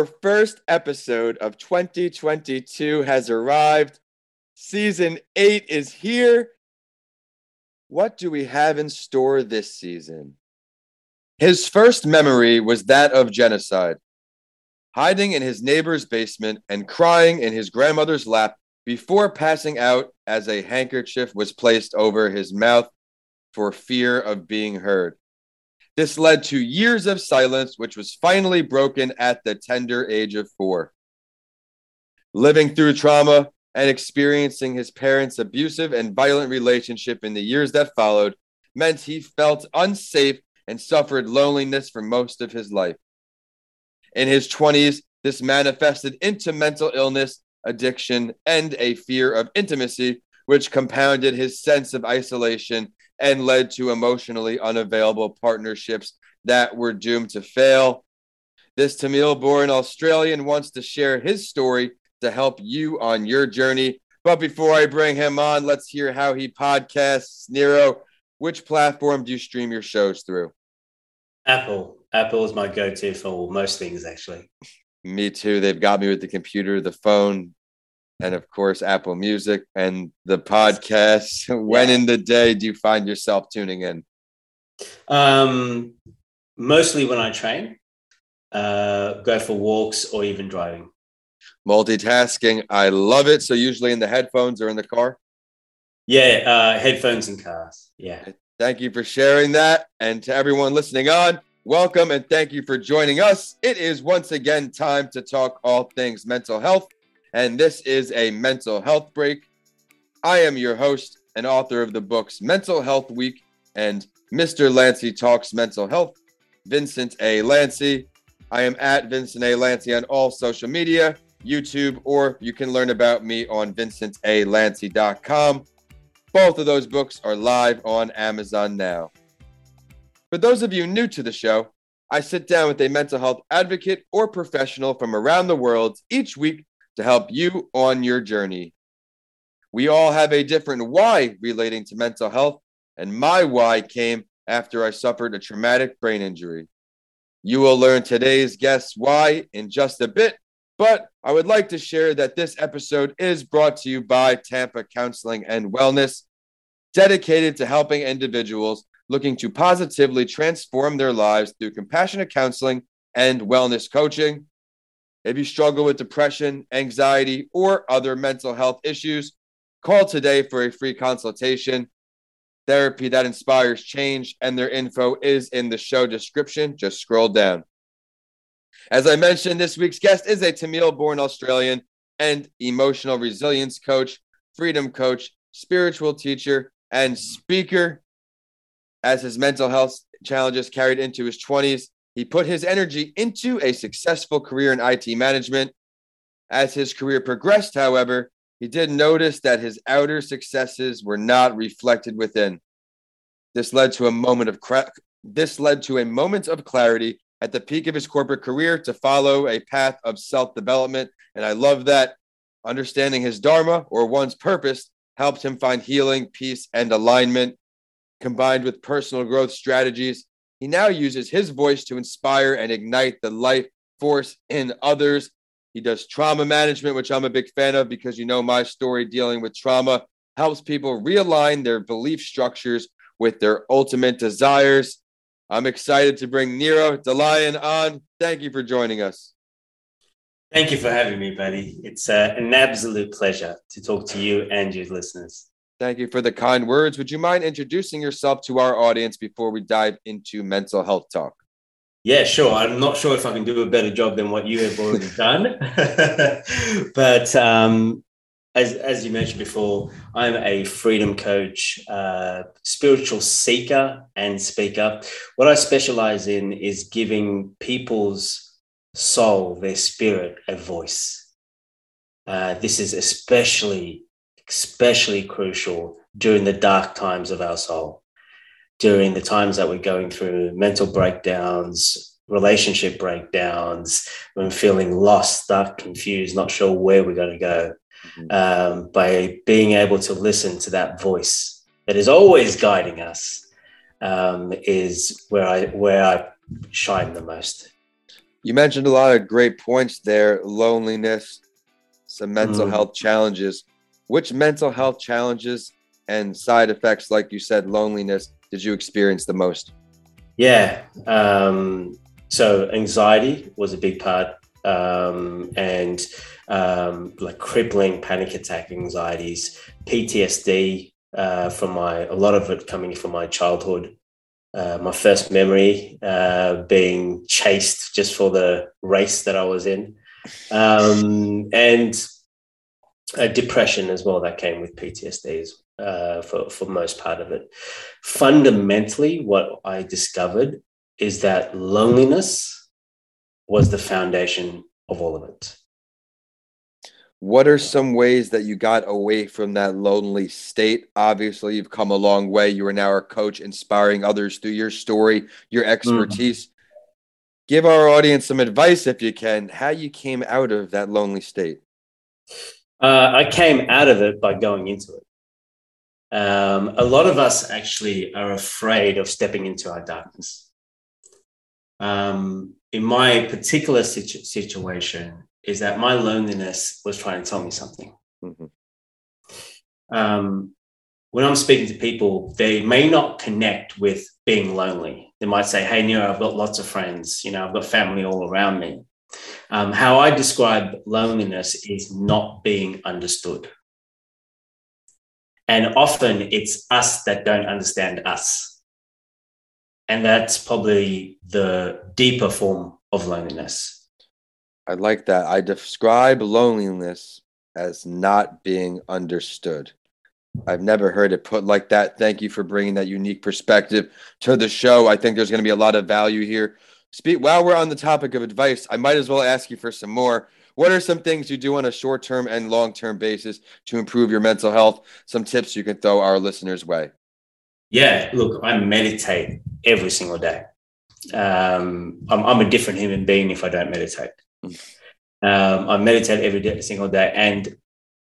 Our first episode of 2022 has arrived. Season eight is here. What do we have in store this season? His first memory was that of genocide. Hiding in his neighbor's basement and crying in his grandmother's lap before passing out as a handkerchief was placed over his mouth for fear of being heard. This led to years of silence, which was finally broken at the tender age of four. Living through trauma and experiencing his parents' abusive and violent relationship in the years that followed meant he felt unsafe and suffered loneliness for most of his life. In his 20s, this manifested into mental illness, addiction, and a fear of intimacy, which compounded his sense of isolation and led to emotionally unavailable partnerships that were doomed to fail. This Tamil born Australian wants to share his story to help you on your journey. But before I bring him on, let's hear how he podcasts. Nero, which platform do you stream your shows through? Apple. Apple is my go to for most things, actually. Me too. They've got me with the computer, the phone, and of course Apple Music and the podcast. when yeah. in the day do you find yourself tuning in? Um, mostly when I train, uh, go for walks or even driving. Multitasking, I love it. So usually in the headphones or in the car. Yeah, uh, headphones and cars. Yeah. Thank you for sharing that, and to everyone listening on. Welcome and thank you for joining us. It is once again time to talk all things mental health and this is a mental health break. I am your host and author of the books Mental Health Week and Mr. Lanci Talks Mental Health, Vincent A. Lanci. I am at Vincent A. Lanci on all social media, YouTube, or you can learn about me on vincentalanci.com. Both of those books are live on Amazon now. For those of you new to the show, I sit down with a mental health advocate or professional from around the world each week to help you on your journey. We all have a different why relating to mental health, and my why came after I suffered a traumatic brain injury. You will learn today's guest's why in just a bit, but I would like to share that this episode is brought to you by Tampa Counseling and Wellness, dedicated to helping individuals looking to positively transform their lives through compassionate counseling and wellness coaching. If you struggle with depression, anxiety, or other mental health issues, call today for a free consultation. Therapy that inspires change, and their info is in the show description. Just scroll down. As I mentioned, this week's guest is a Tamil born Australian and emotional resilience coach, freedom coach, spiritual teacher, and speaker. As his mental health challenges carried into his 20s, he put his energy into a successful career in IT management. As his career progressed, however, he did notice that his outer successes were not reflected within. This led to a moment of cra- this led to a moment of clarity at the peak of his corporate career to follow a path of self-development, and I love that understanding his dharma or one's purpose helped him find healing, peace, and alignment combined with personal growth strategies he now uses his voice to inspire and ignite the life force in others. He does trauma management, which I'm a big fan of because you know my story dealing with trauma helps people realign their belief structures with their ultimate desires. I'm excited to bring Nero DeLion on. Thank you for joining us. Thank you for having me, buddy. It's uh, an absolute pleasure to talk to you and your listeners. Thank you for the kind words. Would you mind introducing yourself to our audience before we dive into mental health talk? Yeah, sure. I'm not sure if I can do a better job than what you have already done. but um, as, as you mentioned before, I'm a freedom coach, uh, spiritual seeker, and speaker. What I specialize in is giving people's soul, their spirit, a voice. Uh, this is especially especially crucial during the dark times of our soul, during the times that we're going through mental breakdowns, relationship breakdowns, when feeling lost, stuck, confused, not sure where we're going to go. Mm-hmm. Um, by being able to listen to that voice that is always guiding us um, is where I where I shine the most. You mentioned a lot of great points there loneliness, some mental mm. health challenges. Which mental health challenges and side effects, like you said, loneliness, did you experience the most? Yeah. Um, so, anxiety was a big part, um, and um, like crippling panic attack anxieties, PTSD uh, from my, a lot of it coming from my childhood uh, my first memory uh, being chased just for the race that I was in, um, and a depression as well that came with PTSD uh, for for most part of it. Fundamentally, what I discovered is that loneliness was the foundation of all of it. What are some ways that you got away from that lonely state? Obviously, you've come a long way. You are now a coach, inspiring others through your story, your expertise. Mm. Give our audience some advice, if you can, how you came out of that lonely state. Uh, I came out of it by going into it. Um, a lot of us actually are afraid of stepping into our darkness. Um, in my particular situ- situation, is that my loneliness was trying to tell me something. Mm-hmm. Um, when I'm speaking to people, they may not connect with being lonely. They might say, Hey, Nero, I've got lots of friends. You know, I've got family all around me. Um, how I describe loneliness is not being understood. And often it's us that don't understand us. And that's probably the deeper form of loneliness I like that. I describe loneliness as not being understood. I've never heard it put like that. Thank you for bringing that unique perspective to the show. I think there's going to be a lot of value here. Speak while we're on the topic of advice, I might as well ask you for some more. What are some things you do on a short term and long term basis to improve your mental health? Some tips you can throw our listeners' way. Yeah, look, I meditate every single day. Um, I'm, I'm a different human being if I don't meditate. Um, I meditate every day, single day, and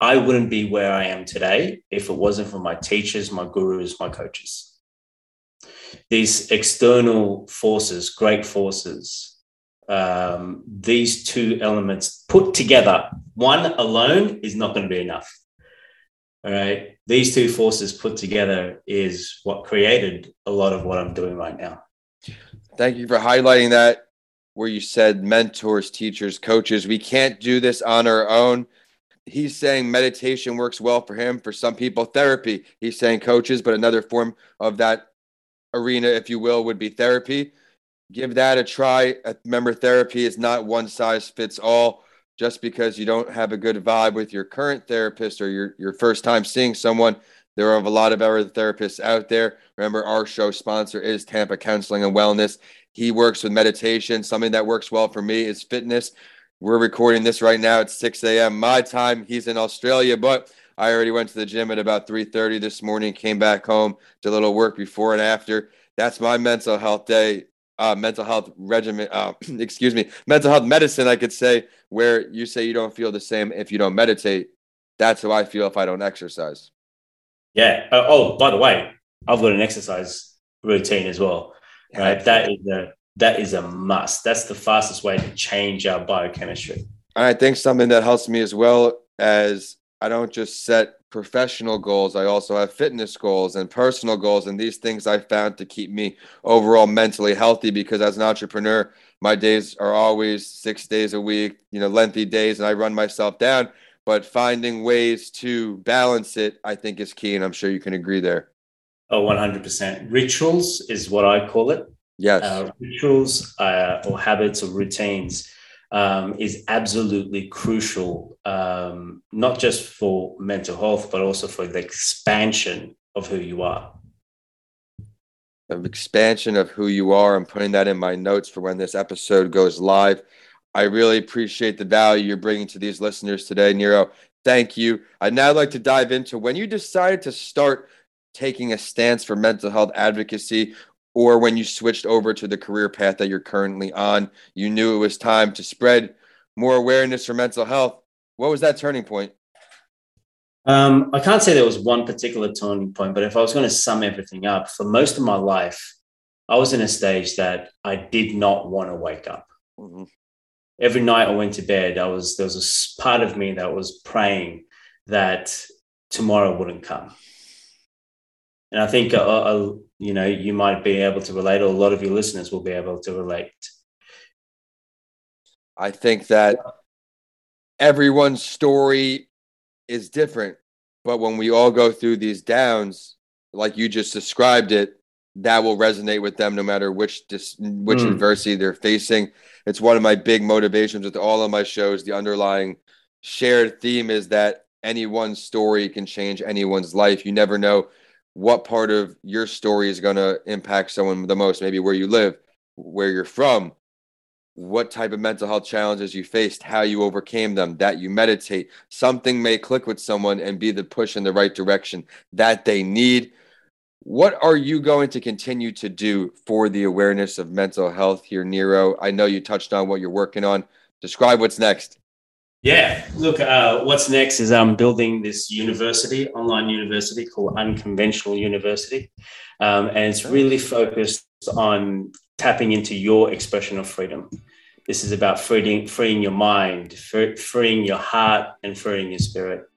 I wouldn't be where I am today if it wasn't for my teachers, my gurus, my coaches. These external forces, great forces, um, these two elements put together, one alone is not going to be enough. All right. These two forces put together is what created a lot of what I'm doing right now. Thank you for highlighting that where you said mentors, teachers, coaches. We can't do this on our own. He's saying meditation works well for him. For some people, therapy. He's saying coaches, but another form of that arena, if you will, would be therapy. Give that a try. Uh, remember, therapy is not one size fits all. Just because you don't have a good vibe with your current therapist or your, your first time seeing someone, there are a lot of other therapists out there. Remember, our show sponsor is Tampa Counseling and Wellness. He works with meditation. Something that works well for me is fitness. We're recording this right now at 6 a.m. my time. He's in Australia, but I already went to the gym at about 3:30 this morning. Came back home, did a little work before and after. That's my mental health day, uh, mental health regimen. Uh, excuse me, mental health medicine. I could say where you say you don't feel the same if you don't meditate. That's how I feel if I don't exercise. Yeah. Uh, oh, by the way, I've got an exercise routine as well right? That is a that is a must. That's the fastest way to change our biochemistry. I think something that helps me as well as I don't just set professional goals. I also have fitness goals and personal goals. And these things I found to keep me overall mentally healthy because as an entrepreneur, my days are always six days a week, you know, lengthy days, and I run myself down. But finding ways to balance it, I think, is key. And I'm sure you can agree there. Oh, 100%. Rituals is what I call it. Yes. Uh, rituals uh, or habits or routines um, is absolutely crucial, um, not just for mental health, but also for the expansion of who you are. Of expansion of who you are. I'm putting that in my notes for when this episode goes live. I really appreciate the value you're bringing to these listeners today, Nero. Thank you. I'd now like to dive into when you decided to start taking a stance for mental health advocacy or when you switched over to the career path that you're currently on, you knew it was time to spread more awareness for mental health. What was that turning point? Um, I can't say there was one particular turning point, but if I was going to sum everything up, for most of my life, I was in a stage that I did not want to wake up. Mm-hmm. every night I went to bed, I was there was a part of me that was praying that tomorrow wouldn't come. And I think, uh, uh, you know, you might be able to relate, or a lot of your listeners will be able to relate. I think that everyone's story is different, but when we all go through these downs, like you just described it, that will resonate with them no matter which dis- which mm. adversity they're facing. It's one of my big motivations with all of my shows. The underlying shared theme is that anyone's story can change anyone's life. You never know what part of your story is going to impact someone the most. Maybe where you live, where you're from, what type of mental health challenges you faced, how you overcame them, that you meditate. Something may click with someone and be the push in the right direction that they need what are you going to continue to do for the awareness of mental health here, Nero? I know you touched on what you're working on. Describe what's next. Yeah, look, uh, what's next is I'm building this university, online university called Unconventional University. Um, and it's really focused on tapping into your expression of freedom. This is about freeing, freeing your mind, freeing your heart, and freeing your spirit.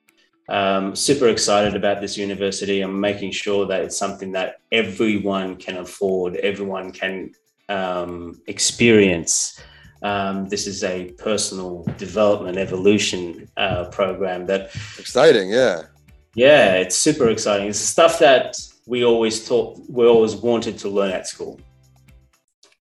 Um, super excited about this university. I'm making sure that it's something that everyone can afford, everyone can um, experience. Um, this is a personal development evolution uh, program that exciting, yeah, yeah, it's super exciting. It's stuff that we always thought we always wanted to learn at school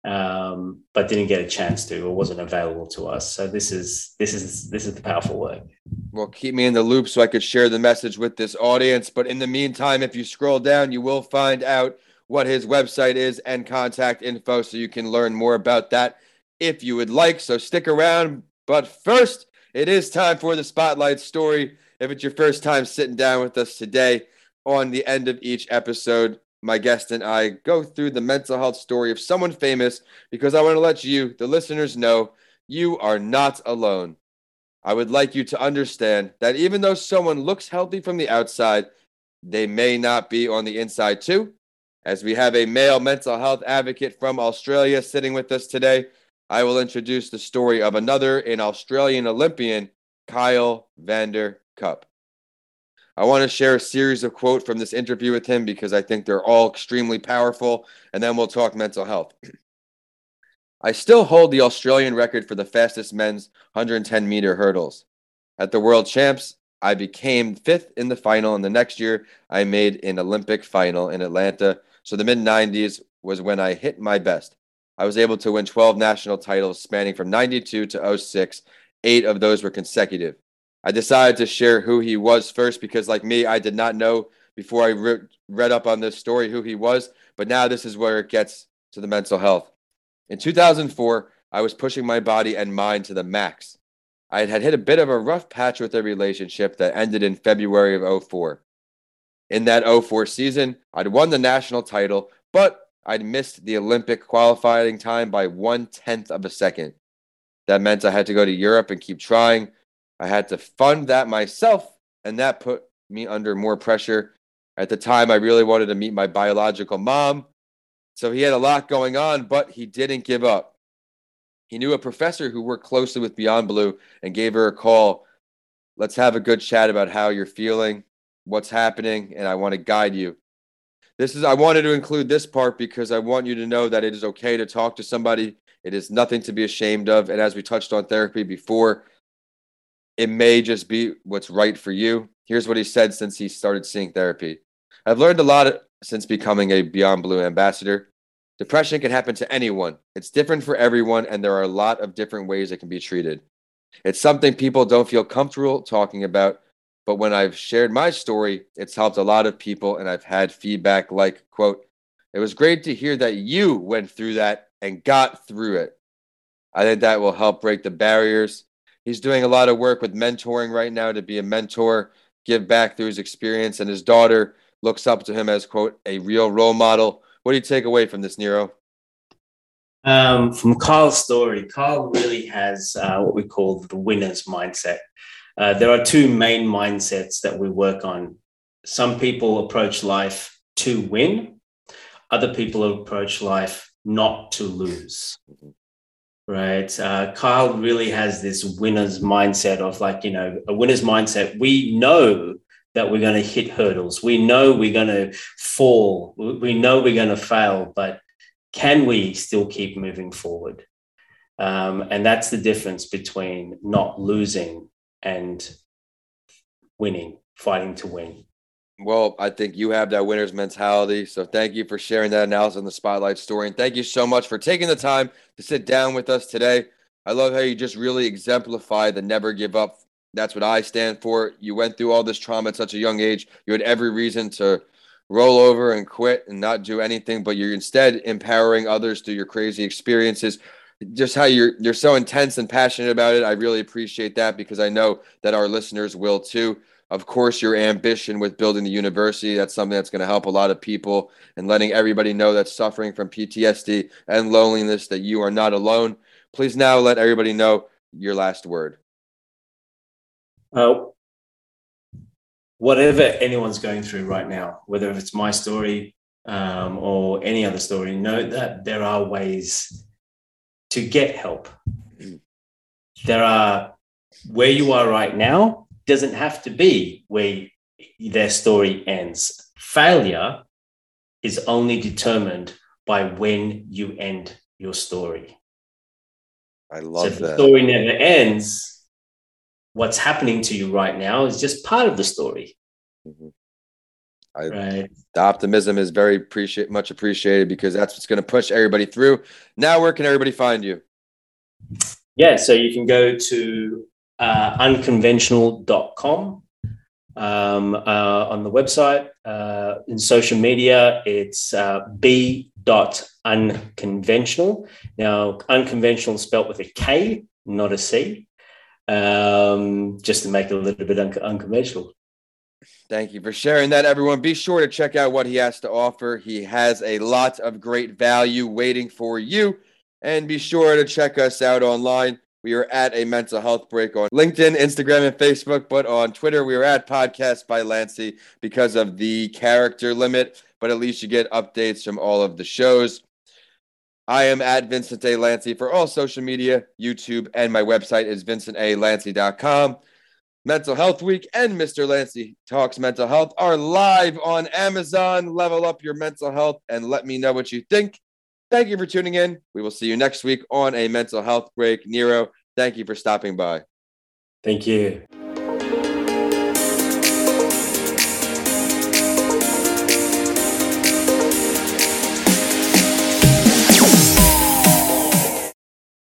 um, but didn't get a chance to or wasn't available to us. So this is this is this is the powerful work. Well, keep me in the loop so I could share the message with this audience. But in the meantime, if you scroll down, you will find out what his website is and contact info so you can learn more about that if you would like. So stick around. But first, it is time for the spotlight story. If it's your first time sitting down with us today, on the end of each episode, my guest and I go through the mental health story of someone famous because I want to let you, the listeners, know you are not alone. I would like you to understand that even though someone looks healthy from the outside, they may not be on the inside too. As we have a male mental health advocate from Australia sitting with us today, I will introduce the story of another an Australian Olympian, Kyle Vander Cup. I want to share a series of quotes from this interview with him because I think they're all extremely powerful, and then we'll talk mental health. I still hold the Australian record for the fastest men's 110 meter hurdles. At the World Champs, I became fifth in the final, and the next year I made an Olympic final in Atlanta. So the mid 90s was when I hit my best. I was able to win 12 national titles spanning from 92 to 06. Eight of those were consecutive. I decided to share who he was first because, like me, I did not know before I re- read up on this story who he was. But now this is where it gets to the mental health. In 2004, I was pushing my body and mind to the max. I had hit a bit of a rough patch with a relationship that ended in February of 04. In that 04 season, I'd won the national title, but I'd missed the Olympic qualifying time by one tenth of a second. That meant I had to go to Europe and keep trying I had to fund that myself, and that put me under more pressure. At the time, I really wanted to meet my biological mom. So he had a lot going on, but he didn't give up. He knew a professor who worked closely with Beyond Blue and gave her a call. Let's have a good chat about how you're feeling, what's happening, and I want to guide you. This is I wanted to include this part because I want you to know that it is okay to talk to somebody. It is nothing to be ashamed of. And as we touched on therapy before, it may just be what's right for you. Here's what he said since he started seeing therapy. I've learned a lot since becoming a Beyond Blue ambassador. Depression can happen to anyone. It's different for everyone, and there are a lot of different ways it can be treated. It's something people don't feel comfortable talking about, but when I've shared my story, it's helped a lot of people, and I've had feedback like, quote, it was great to hear that you went through that and got through it. I think that will help break the barriers He's doing a lot of work with mentoring right now to be a mentor, give back through his experience, and his daughter looks up to him as quote a real role model. What do you take away from this, Nero? Um, from Carl's story, Carl really has uh, what we call the winner's mindset. Uh, there are two main mindsets that we work on. Some people approach life to win, other people approach life not to lose. Right? Uh, Kyle really has this winner's mindset of like, you know, a winner's mindset. We know that we're going to hit hurdles. We know we're going to fall. We know we're going to fail, but can we still keep moving forward? Um, and that's the difference between not losing and winning, fighting to win. Well, I think you have that winner's mentality. So thank you for sharing that analysis on the spotlight story. And thank you so much for taking the time to sit down with us today. I love how you just really exemplify the never give up. That's what I stand for. You went through all this trauma at such a young age. You had every reason to roll over and quit and not do anything, but you're instead empowering others through your crazy experiences. Just how you're you're so intense and passionate about it. I really appreciate that because I know that our listeners will too of course, your ambition with building the university. That's something that's going to help a lot of people and letting everybody know that's suffering from PTSD and loneliness that you are not alone. Please now let everybody know your last word. Uh, whatever anyone's going through right now, whether it's my story um, or any other story, know that there are ways to get help. Mm. There are where you are right now doesn't have to be where their story ends. Failure is only determined by when you end your story. I love so if that. The story never ends. What's happening to you right now is just part of the story. Mm-hmm. I, right. The optimism is very appreciate much appreciated because that's what's going to push everybody through. Now, where can everybody find you? Yeah, so you can go to uh, unkonventional.com um, uh, on the website. Uh, in social media, it's uh, b.unkonventional. Now, unconventional spelt with a K, not a C, um, just to make it a little bit un- unconventional. Thank you for sharing that, everyone. Be sure to check out what he has to offer. He has a lot of great value waiting for you. And be sure to check us out online we are at a mental health break on LinkedIn, Instagram, and Facebook. But on Twitter, we are at Podcast by Lanci because of the character limit. But at least you get updates from all of the shows. I am at Vincent A. Lanci for all social media, YouTube, and my website is vincentalanci.com. Mental Health Week and Mr. Lanci Talks Mental Health are live on Amazon. Level up your mental health and let me know what you think. Thank you for tuning in. We will see you next week on a mental health break. Nero, thank you for stopping by. Thank you.